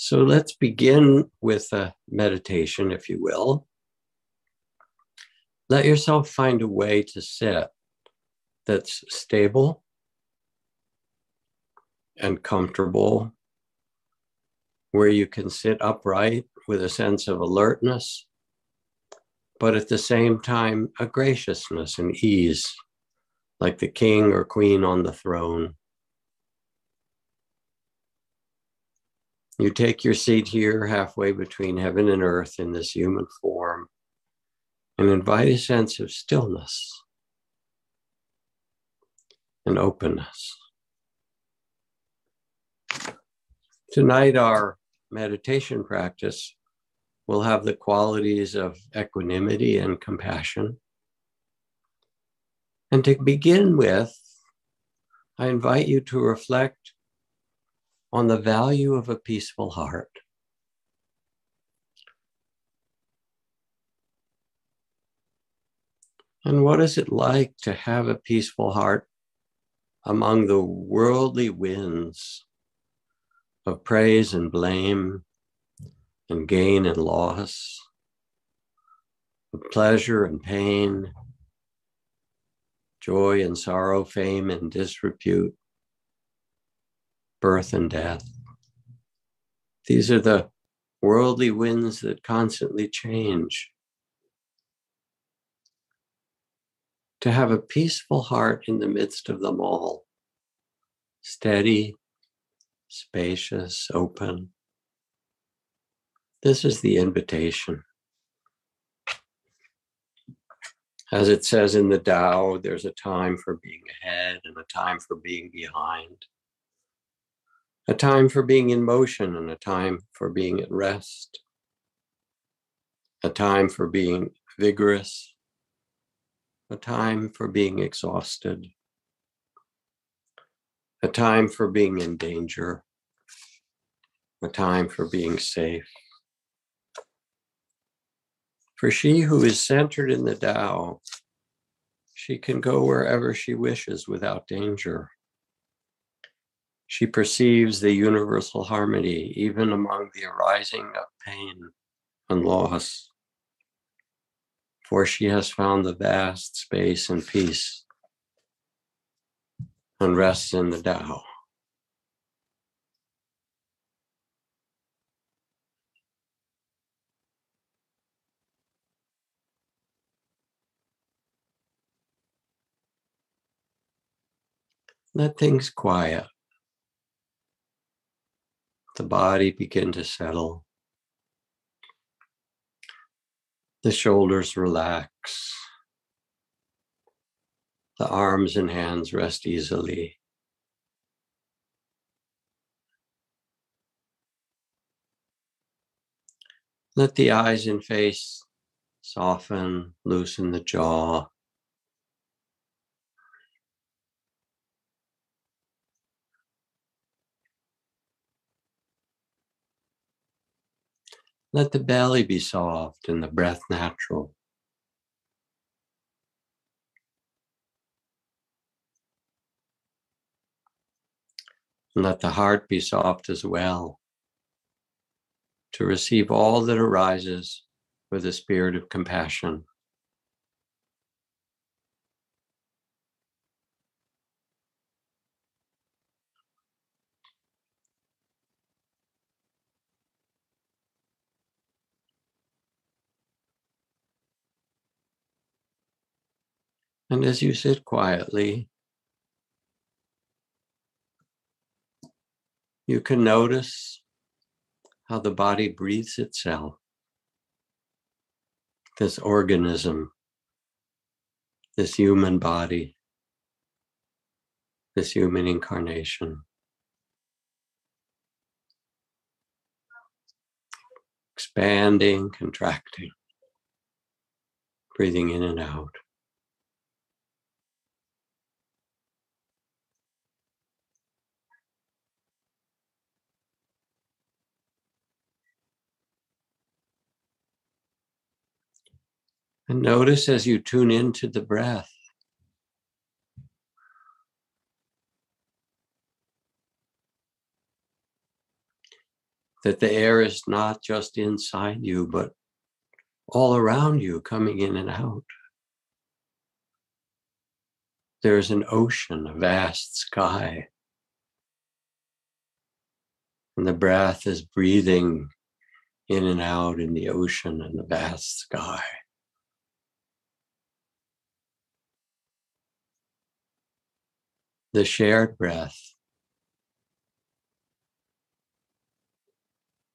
So let's begin with a meditation, if you will. Let yourself find a way to sit that's stable and comfortable, where you can sit upright with a sense of alertness, but at the same time, a graciousness and ease, like the king or queen on the throne. You take your seat here halfway between heaven and earth in this human form and invite a sense of stillness and openness. Tonight, our meditation practice will have the qualities of equanimity and compassion. And to begin with, I invite you to reflect on the value of a peaceful heart. And what is it like to have a peaceful heart among the worldly winds of praise and blame and gain and loss, of pleasure and pain, joy and sorrow, fame and disrepute? Birth and death. These are the worldly winds that constantly change. To have a peaceful heart in the midst of them all, steady, spacious, open. This is the invitation. As it says in the Tao, there's a time for being ahead and a time for being behind a time for being in motion and a time for being at rest, a time for being vigorous, a time for being exhausted, a time for being in danger, a time for being safe. For she who is centered in the Tao, she can go wherever she wishes without danger. She perceives the universal harmony even among the arising of pain and loss, for she has found the vast space and peace and rests in the Tao. Let things quiet the body begin to settle. The shoulders relax. The arms and hands rest easily. Let the eyes and face soften, loosen the jaw. Let the belly be soft and the breath natural. And let the heart be soft as well to receive all that arises with a spirit of compassion. And as you sit quietly, you can notice how the body breathes itself. This organism, this human body, this human incarnation. Expanding, contracting, breathing in and out. And notice as you tune into the breath. that the air is not just inside you, but all around you, coming in and out. There's an ocean, a vast sky. And the breath is breathing in and out in the ocean and the vast sky. The shared breath,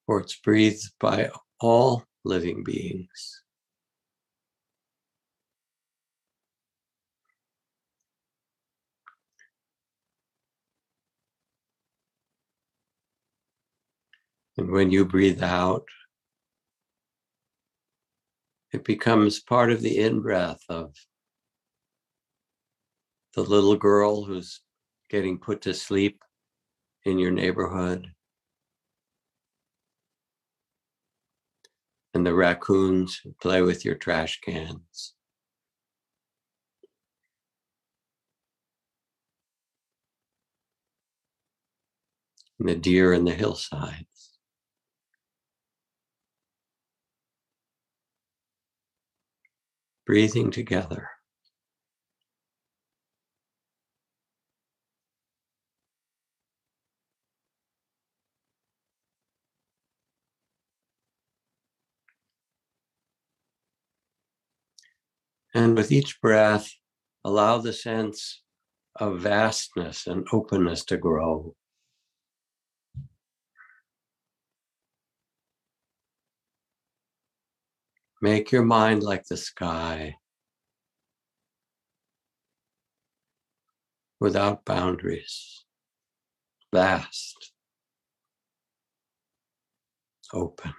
for it's breathed by all living beings. And when you breathe out, it becomes part of the in breath of the little girl who's getting put to sleep in your neighborhood, and the raccoons play with your trash cans. And the deer in the hillsides. breathing together. And with each breath, allow the sense of vastness and openness to grow. Make your mind like the sky without boundaries, vast, open.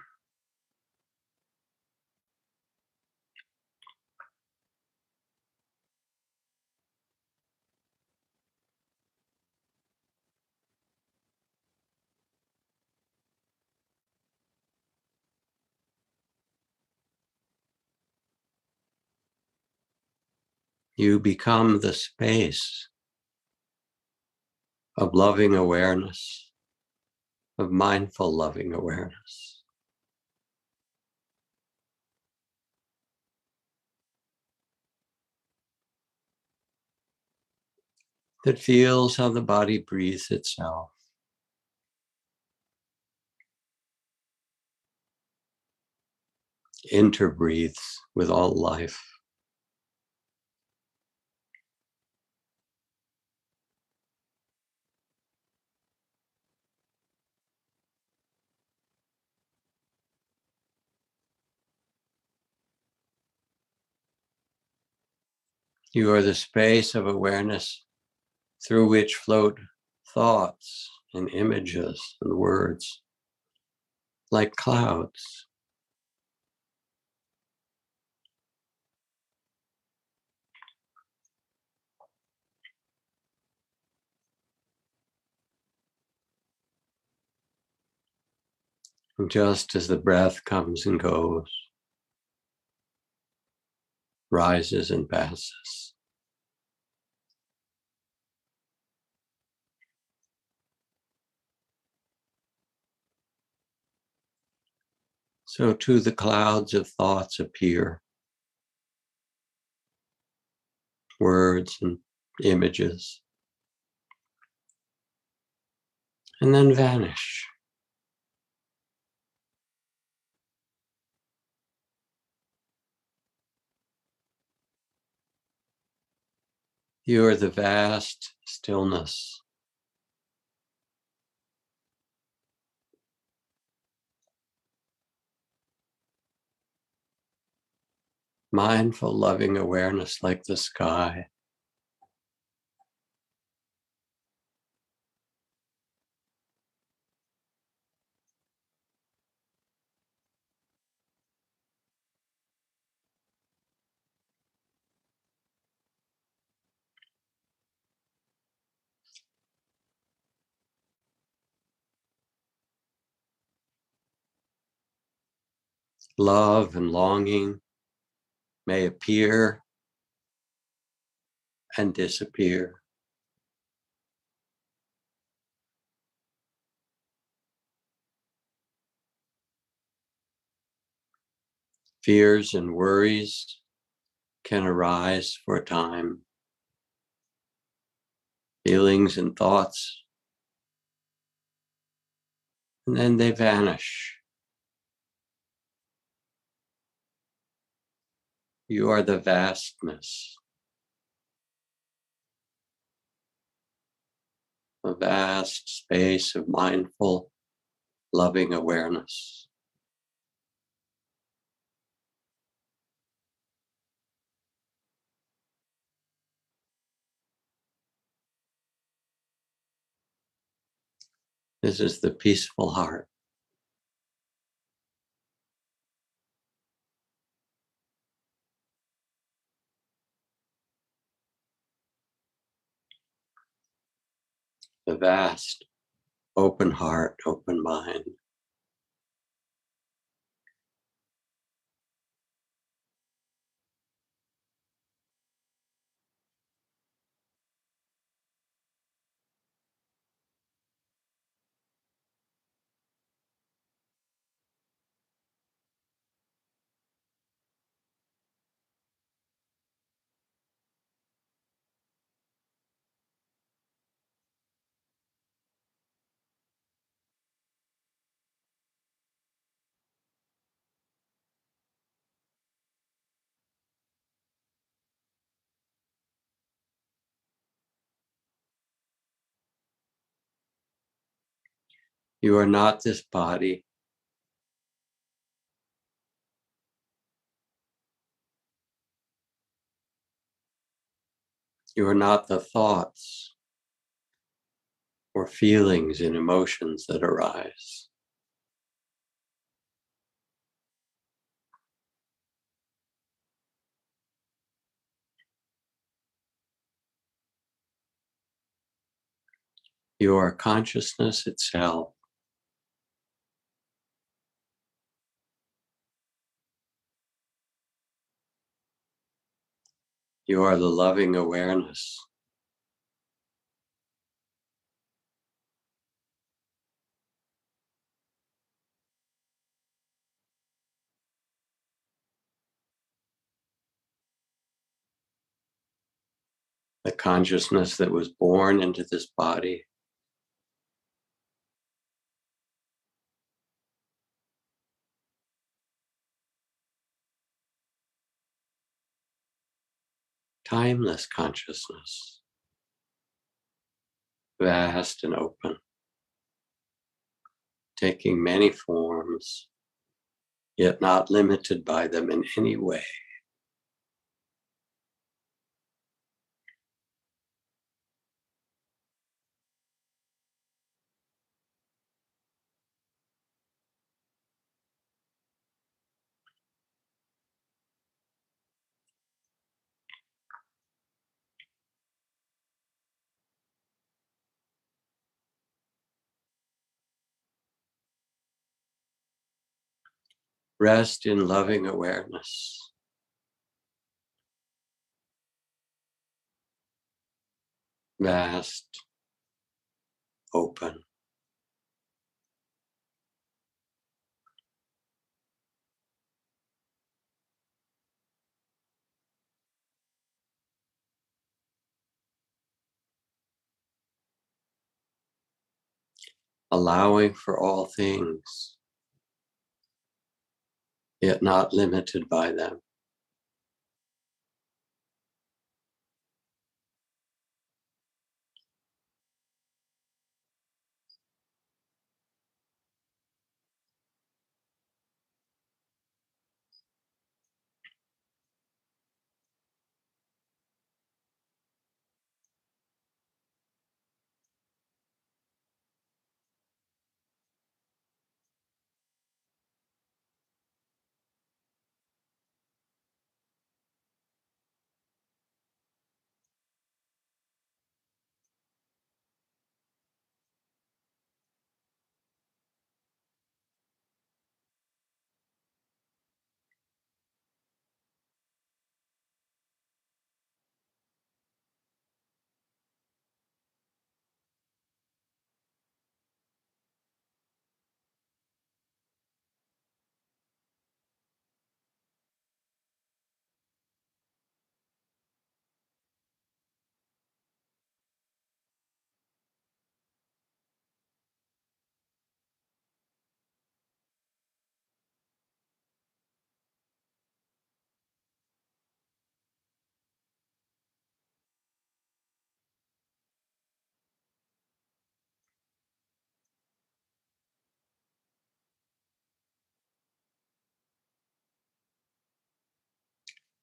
You become the space of loving awareness, of mindful loving awareness. That feels how the body breathes itself. Interbreathes with all life. You are the space of awareness through which float thoughts and images and words like clouds. Just as the breath comes and goes, rises and passes. So too the clouds of thoughts appear, words and images, and then vanish. You are the vast stillness. Mindful, loving awareness like the sky. love and longing may appear and disappear. Fears and worries can arise for a time. Feelings and thoughts, and then they vanish. You are the vastness. A vast space of mindful, loving awareness. This is the peaceful heart. The vast, open heart, open mind. You are not this body. You are not the thoughts or feelings and emotions that arise. You are consciousness itself. You are the loving awareness. The consciousness that was born into this body. Timeless consciousness, vast and open, taking many forms, yet not limited by them in any way. Rest in loving awareness. Vast, open. allowing for all things yet not limited by them.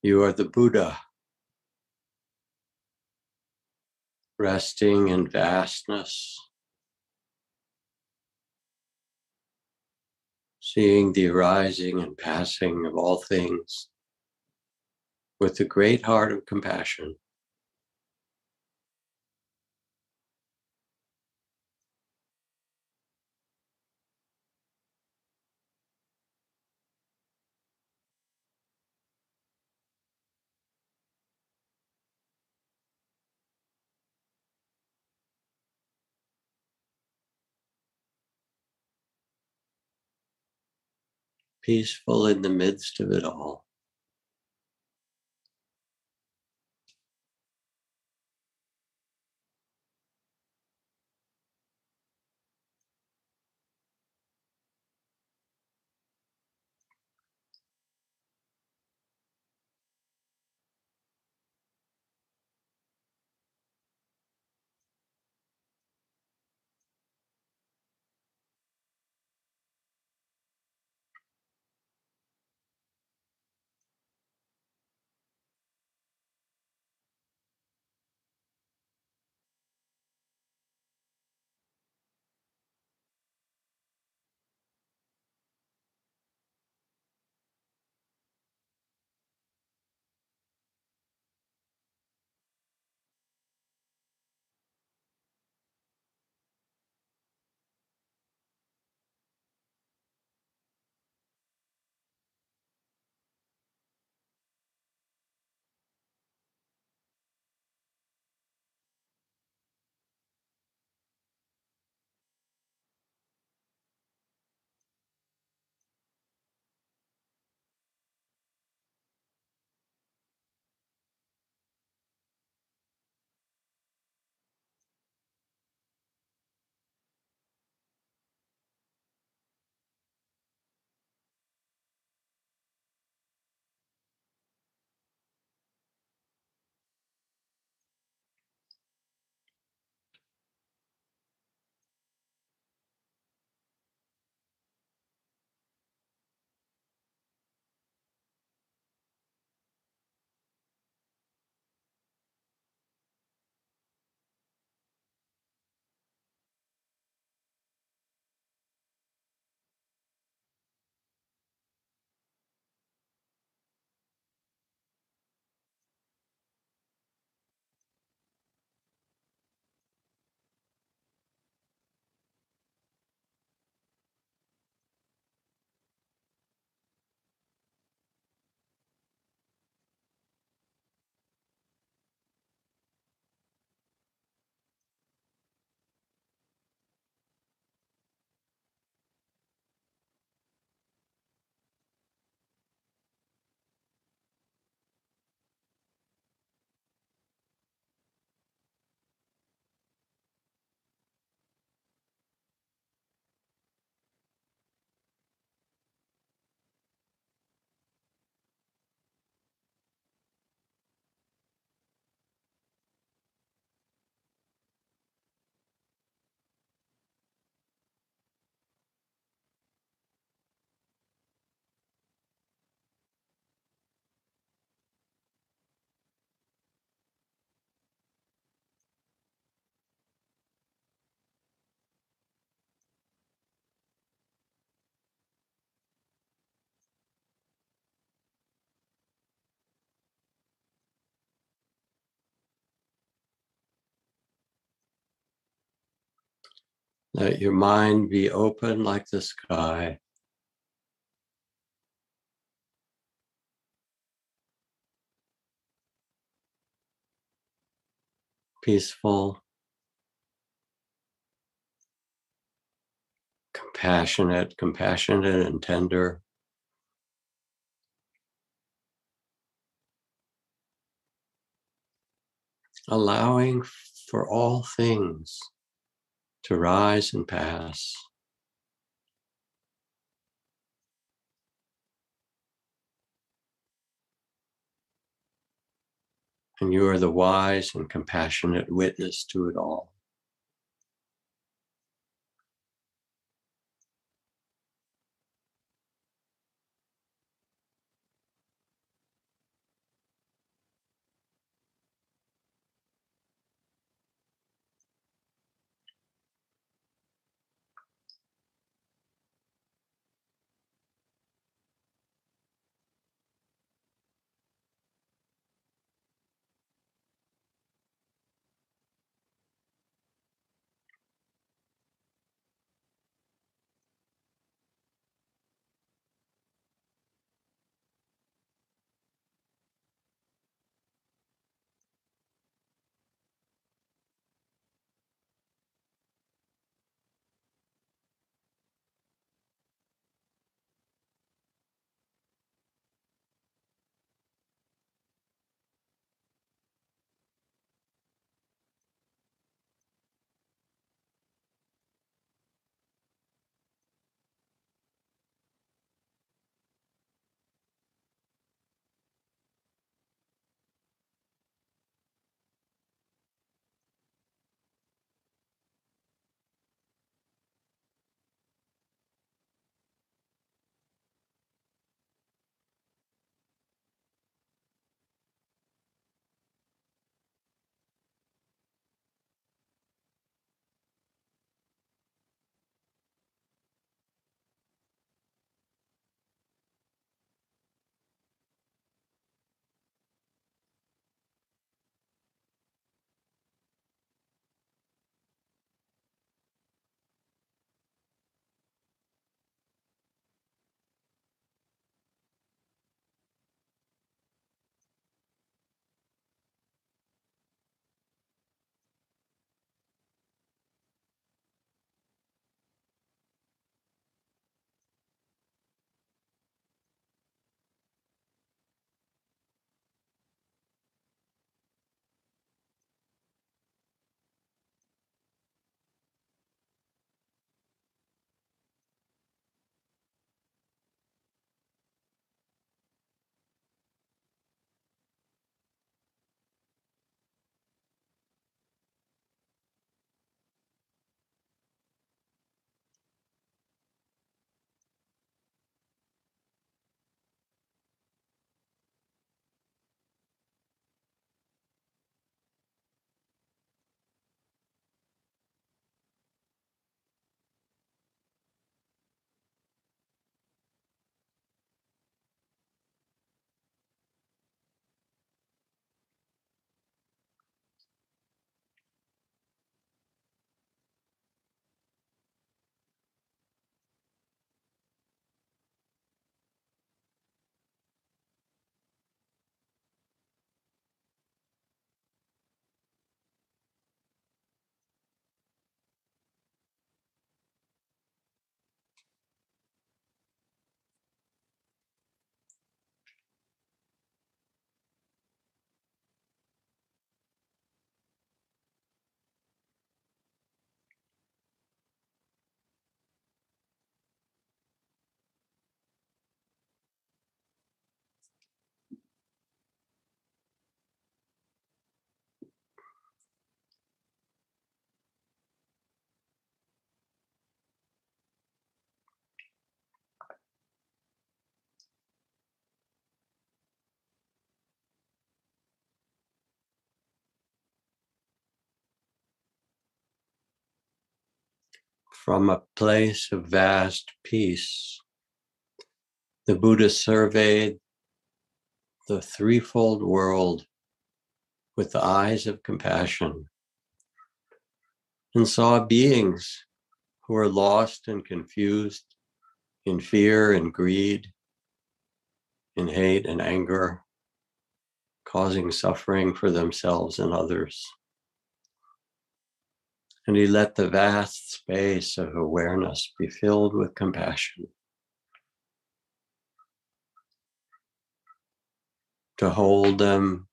You are the Buddha, resting in vastness, seeing the arising and passing of all things with the great heart of compassion. Peaceful in the midst of it all. Let your mind be open like the sky. Peaceful, compassionate, compassionate and tender. Allowing for all things to rise and pass. And you are the wise and compassionate witness to it all. From a place of vast peace, the Buddha surveyed the threefold world with the eyes of compassion and saw beings who were lost and confused in fear and greed, in hate and anger, causing suffering for themselves and others. And he let the vast space of awareness be filled with compassion. To hold them,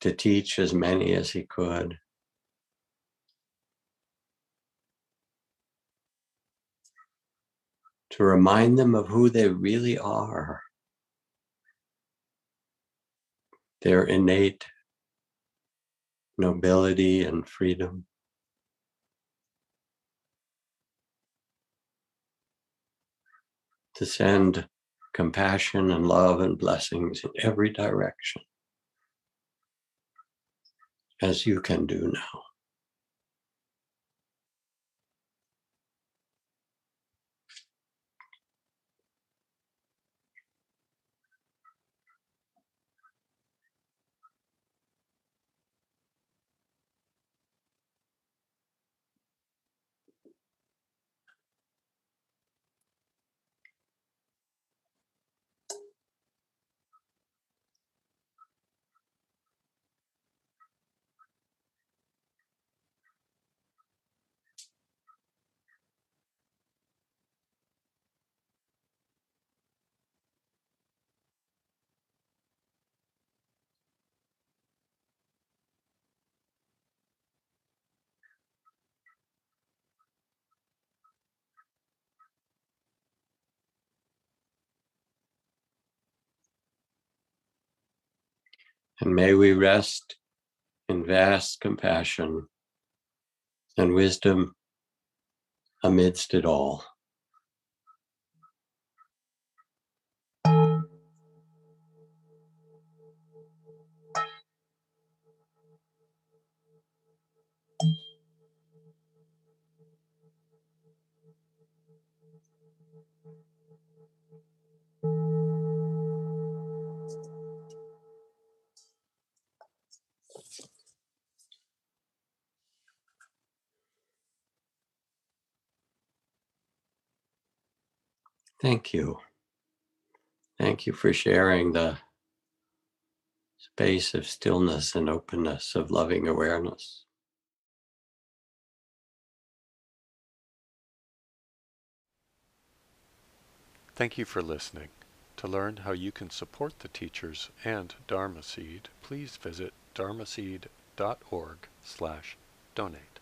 to teach as many as he could. To remind them of who they really are, their innate nobility and freedom. To send compassion and love and blessings in every direction, as you can do now. And may we rest in vast compassion and wisdom amidst it all. Thank you. Thank you for sharing the space of stillness and openness, of loving awareness. Thank you for listening. To learn how you can support the teachers and Dharma Seed, please visit dharmaseed.org slash donate.